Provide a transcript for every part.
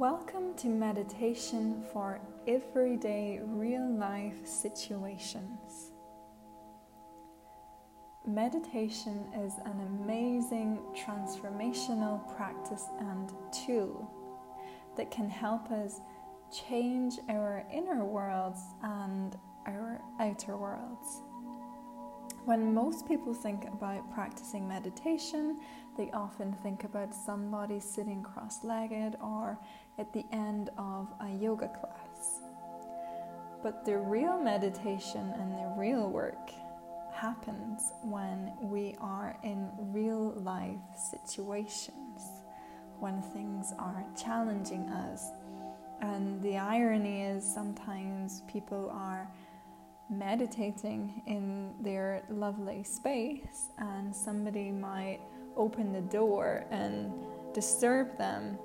Welcome to meditation for everyday real life situations. Meditation is an amazing transformational practice and tool that can help us change our inner worlds and our outer worlds. When most people think about practicing meditation, they often think about somebody sitting cross legged or at the end of a yoga class. But the real meditation and the real work happens when we are in real life situations, when things are challenging us. And the irony is sometimes people are meditating in their lovely space and somebody might open the door and disturb them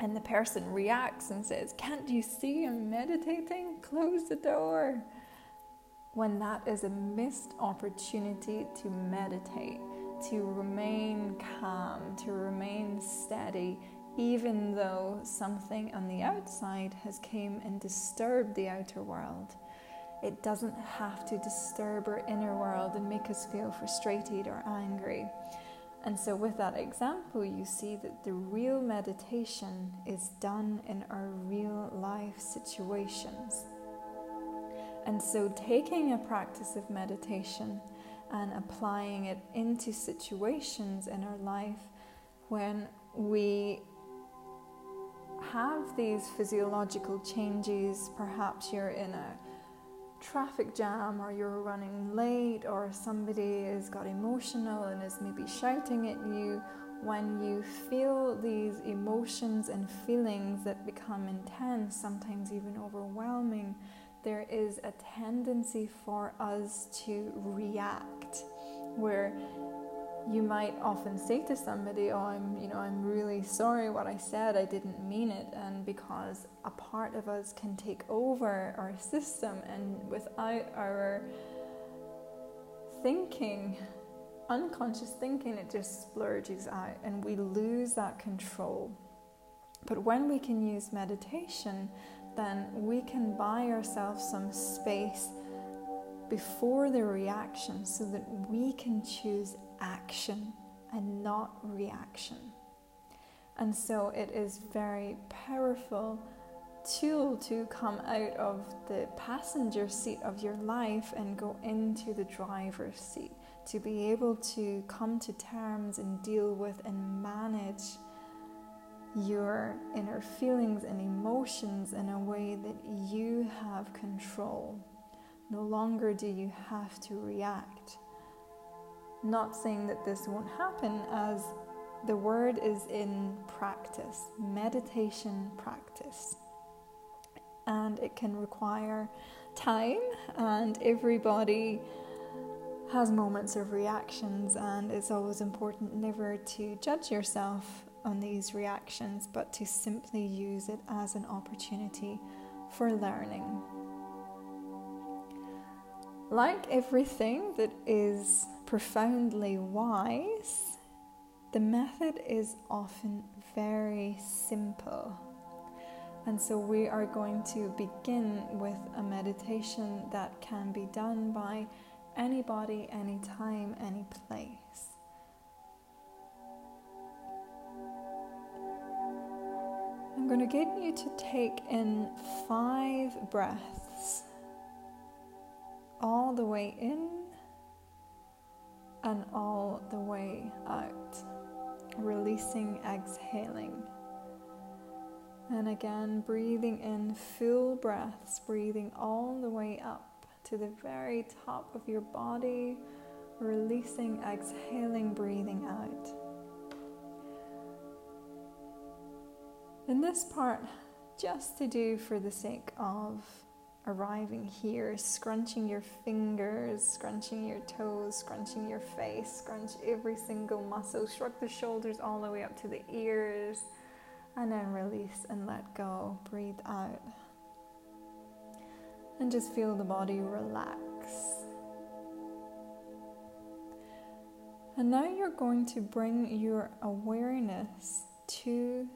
and the person reacts and says can't you see i'm meditating close the door when that is a missed opportunity to meditate to remain calm to remain steady even though something on the outside has came and disturbed the outer world it doesn't have to disturb our inner world and make us feel frustrated or angry. And so, with that example, you see that the real meditation is done in our real life situations. And so, taking a practice of meditation and applying it into situations in our life when we have these physiological changes, perhaps you're in a traffic jam or you're running late or somebody has got emotional and is maybe shouting at you, when you feel these emotions and feelings that become intense, sometimes even overwhelming, there is a tendency for us to react. Where you might often say to somebody, "Oh, I'm, you know, I'm really sorry what I said. I didn't mean it." And because a part of us can take over our system, and without our thinking, unconscious thinking, it just splurges out, and we lose that control. But when we can use meditation, then we can buy ourselves some space before the reaction so that we can choose action and not reaction. And so it is very powerful tool to come out of the passenger seat of your life and go into the driver's seat to be able to come to terms and deal with and manage your inner feelings and emotions in a way that you have control. No longer do you have to react. Not saying that this won't happen, as the word is in practice, meditation practice. And it can require time, and everybody has moments of reactions, and it's always important never to judge yourself on these reactions, but to simply use it as an opportunity for learning. Like everything that is profoundly wise, the method is often very simple. And so we are going to begin with a meditation that can be done by anybody, anytime, any place. I'm going to get you to take in five breaths all the way in and all the way out, releasing, exhaling. And again, breathing in full breaths, breathing all the way up to the very top of your body, releasing, exhaling, breathing out. In this part, just to do for the sake of arriving here, scrunching your fingers, scrunching your toes, scrunching your face, scrunch every single muscle, shrug the shoulders all the way up to the ears, and then release and let go. Breathe out. And just feel the body relax. And now you're going to bring your awareness to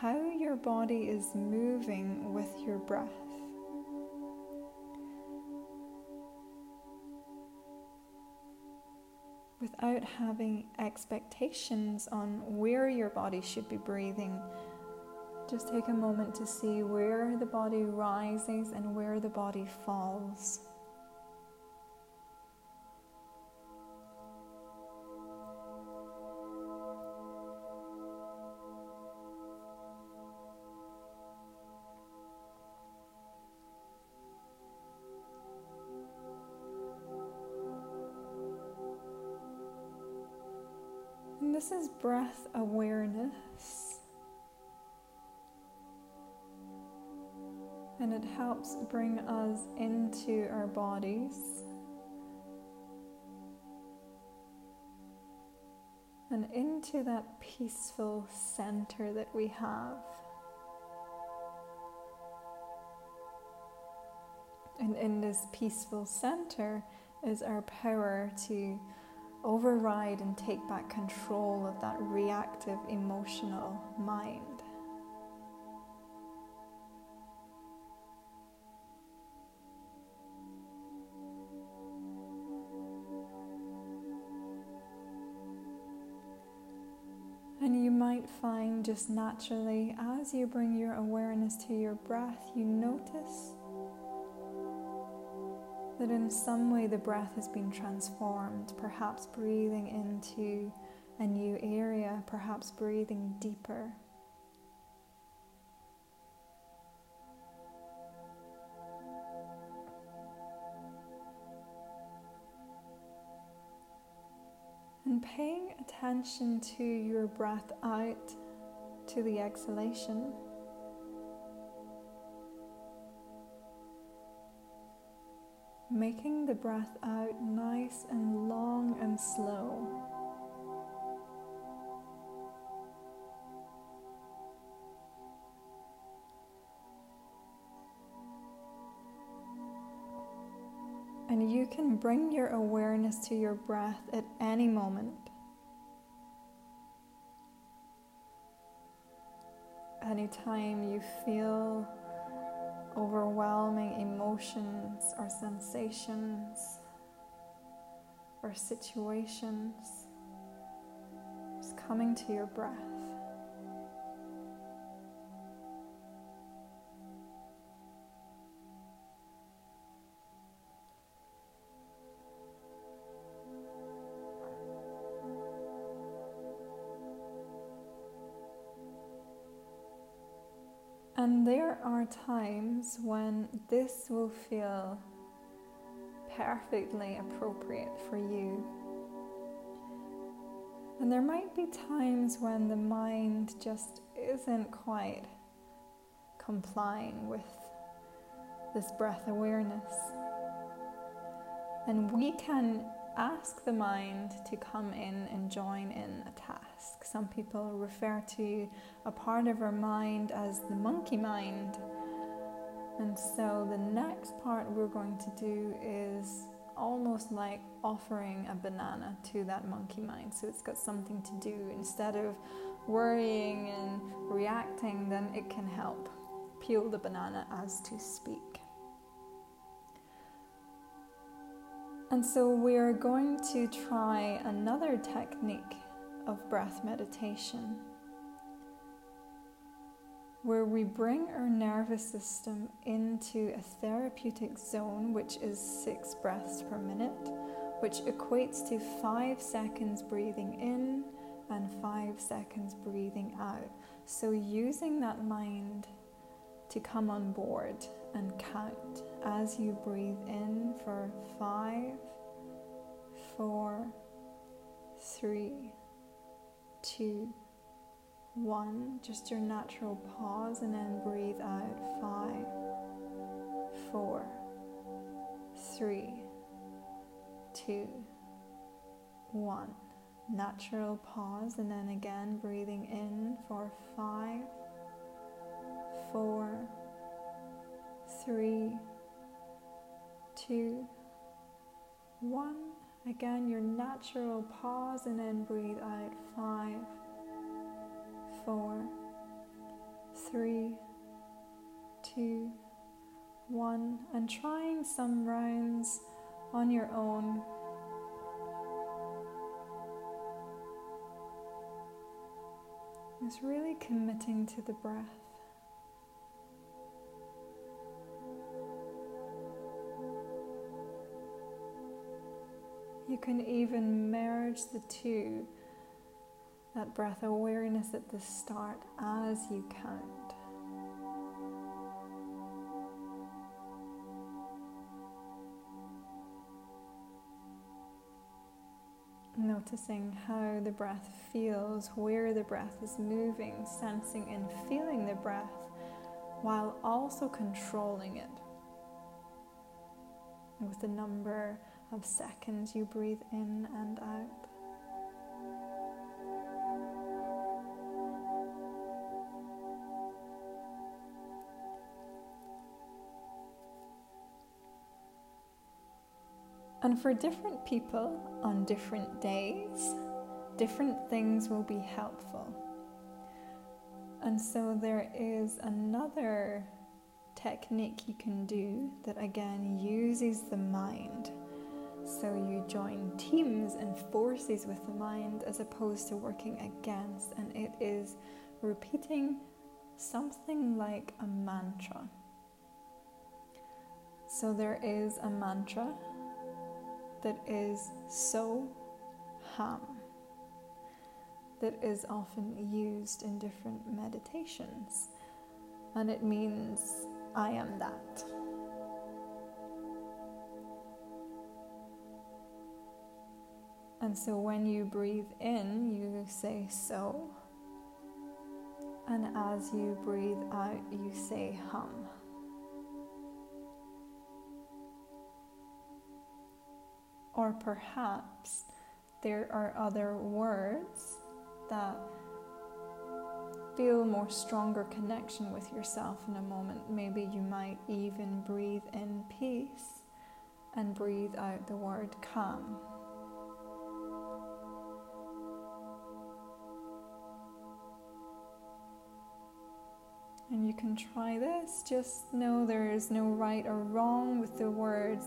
how your body is moving with your breath. Without having expectations on where your body should be breathing, just take a moment to see where the body rises and where the body falls. Breath awareness. And it helps bring us into our bodies. And into that peaceful center that we have. And in this peaceful center is our power to override and take back control of that reactive emotional mind. And you might find just naturally as you bring your awareness to your breath, you notice that in some way the breath has been transformed, perhaps breathing into a new area, perhaps breathing deeper. And paying attention to your breath out to the exhalation. Making the breath out nice and long and slow. And you can bring your awareness to your breath at any moment. Anytime you feel overwhelming emotions or sensations or situations, just coming to your breath. Times when this will feel perfectly appropriate for you. And there might be times when the mind just isn't quite complying with this breath awareness. And we can ask the mind to come in and join in a task. Some people refer to a part of our mind as the monkey mind. And so the next part we're going to do is almost like offering a banana to that monkey mind. So it's got something to do. Instead of worrying and reacting, then it can help peel the banana as to speak. And so we are going to try another technique of breath meditation where we bring our nervous system into a therapeutic zone, which is six breaths per minute, which equates to five seconds breathing in and five seconds breathing out. So, using that mind to come on board and count as you breathe in for five, four, three, two, one. Just your natural pause and then breathe out five, four, three, two, one. Natural pause and then again breathing in for five, four, three, two, one. Again, your natural pause and then breathe out five, four, three, two, one, and trying some rounds on your own. Is really committing to the breath. You can even merge the two, that breath awareness at the start as you count. Noticing how the breath feels, where the breath is moving, sensing and feeling the breath while also controlling it. with the number of seconds you breathe in and out. And for different people on different days, different things will be helpful. And so there is another technique you can do that again uses the mind. So you join teams and forces with the mind as opposed to working against, and it is repeating something like a mantra. So there is a mantra that is so ham that is often used in different meditations, and it means I am that. And so when you breathe in, you say so. And as you breathe out, you say hum. Or perhaps there are other words that feel more stronger connection with yourself in a moment. Maybe you might even breathe in peace and breathe out the word calm. And you can try this. Just know there is no right or wrong with the words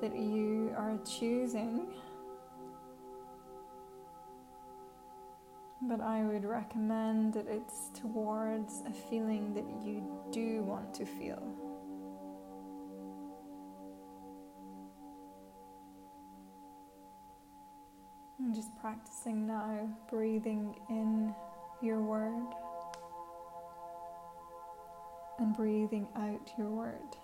that you are choosing. But I would recommend that it's towards a feeling that you do want to feel. I'm just practicing now, breathing in your word and breathing out your word.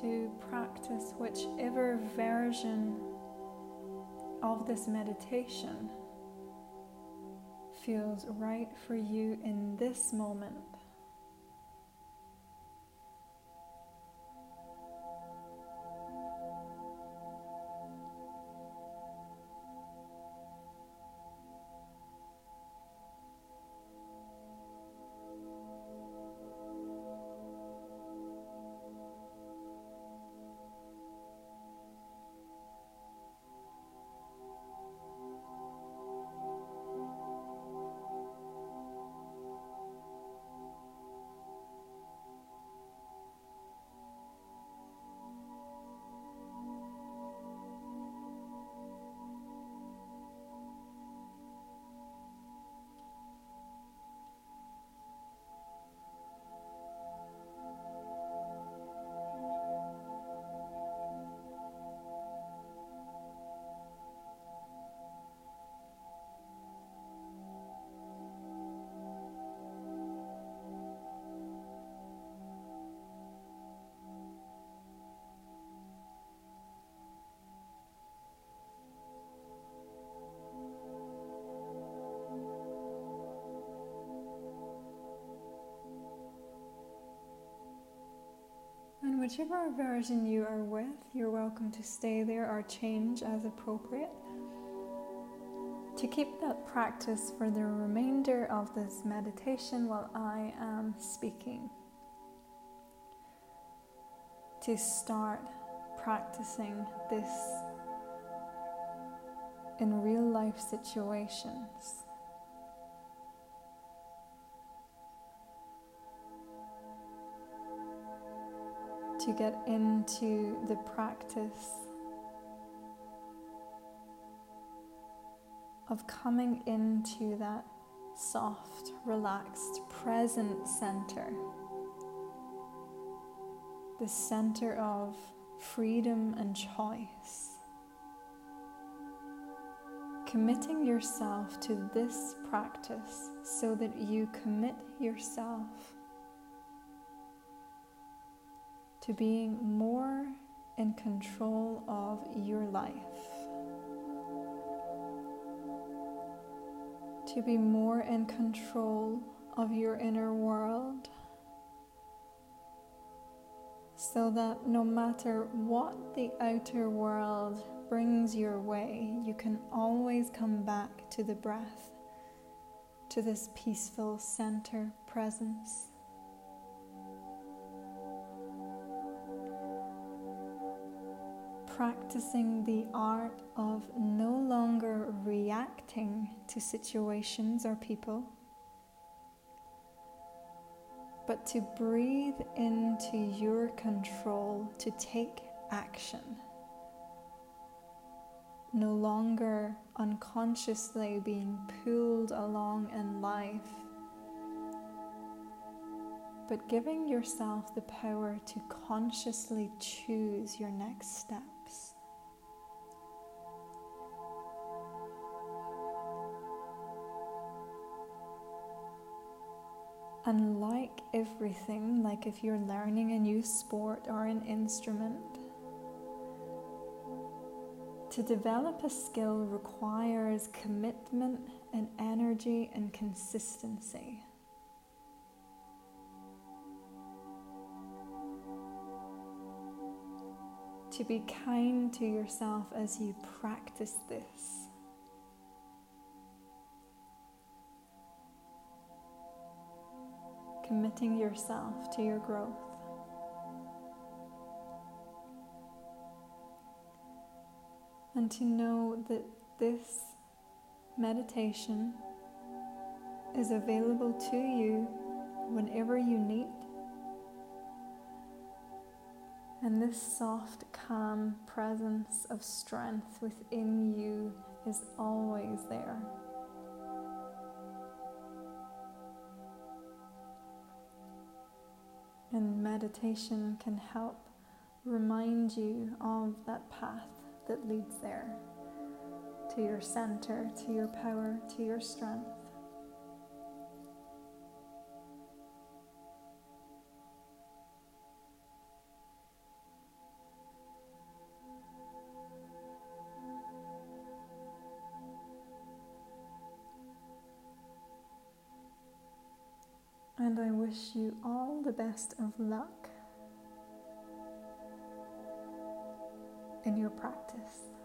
To practice whichever version of this meditation feels right for you in this moment. Whichever version you are with, you're welcome to stay there or change as appropriate. To keep that practice for the remainder of this meditation while I am speaking. To start practicing this in real life situations. To get into the practice of coming into that soft, relaxed, present center. The center of freedom and choice committing yourself to this practice so that you commit yourself to being more in control of your life, to be more in control of your inner world. So that no matter what the outer world brings your way, you can always come back to the breath, to this peaceful center presence. Practicing the art of no longer reacting to situations or people, but to breathe into your control to take action no longer unconsciously being pulled along in life, but giving yourself the power to consciously choose your next steps. And like everything, like if you're learning a new sport or an instrument, to develop a skill requires commitment and energy and consistency. To be kind to yourself as you practice this. Committing yourself to your growth. and to know that this meditation is available to you whenever you need. And this soft, calm presence of strength within you is always there. And meditation can help remind you of that path that leads there to your center, to your power, to your strength. Wish you all the best of luck in your practice.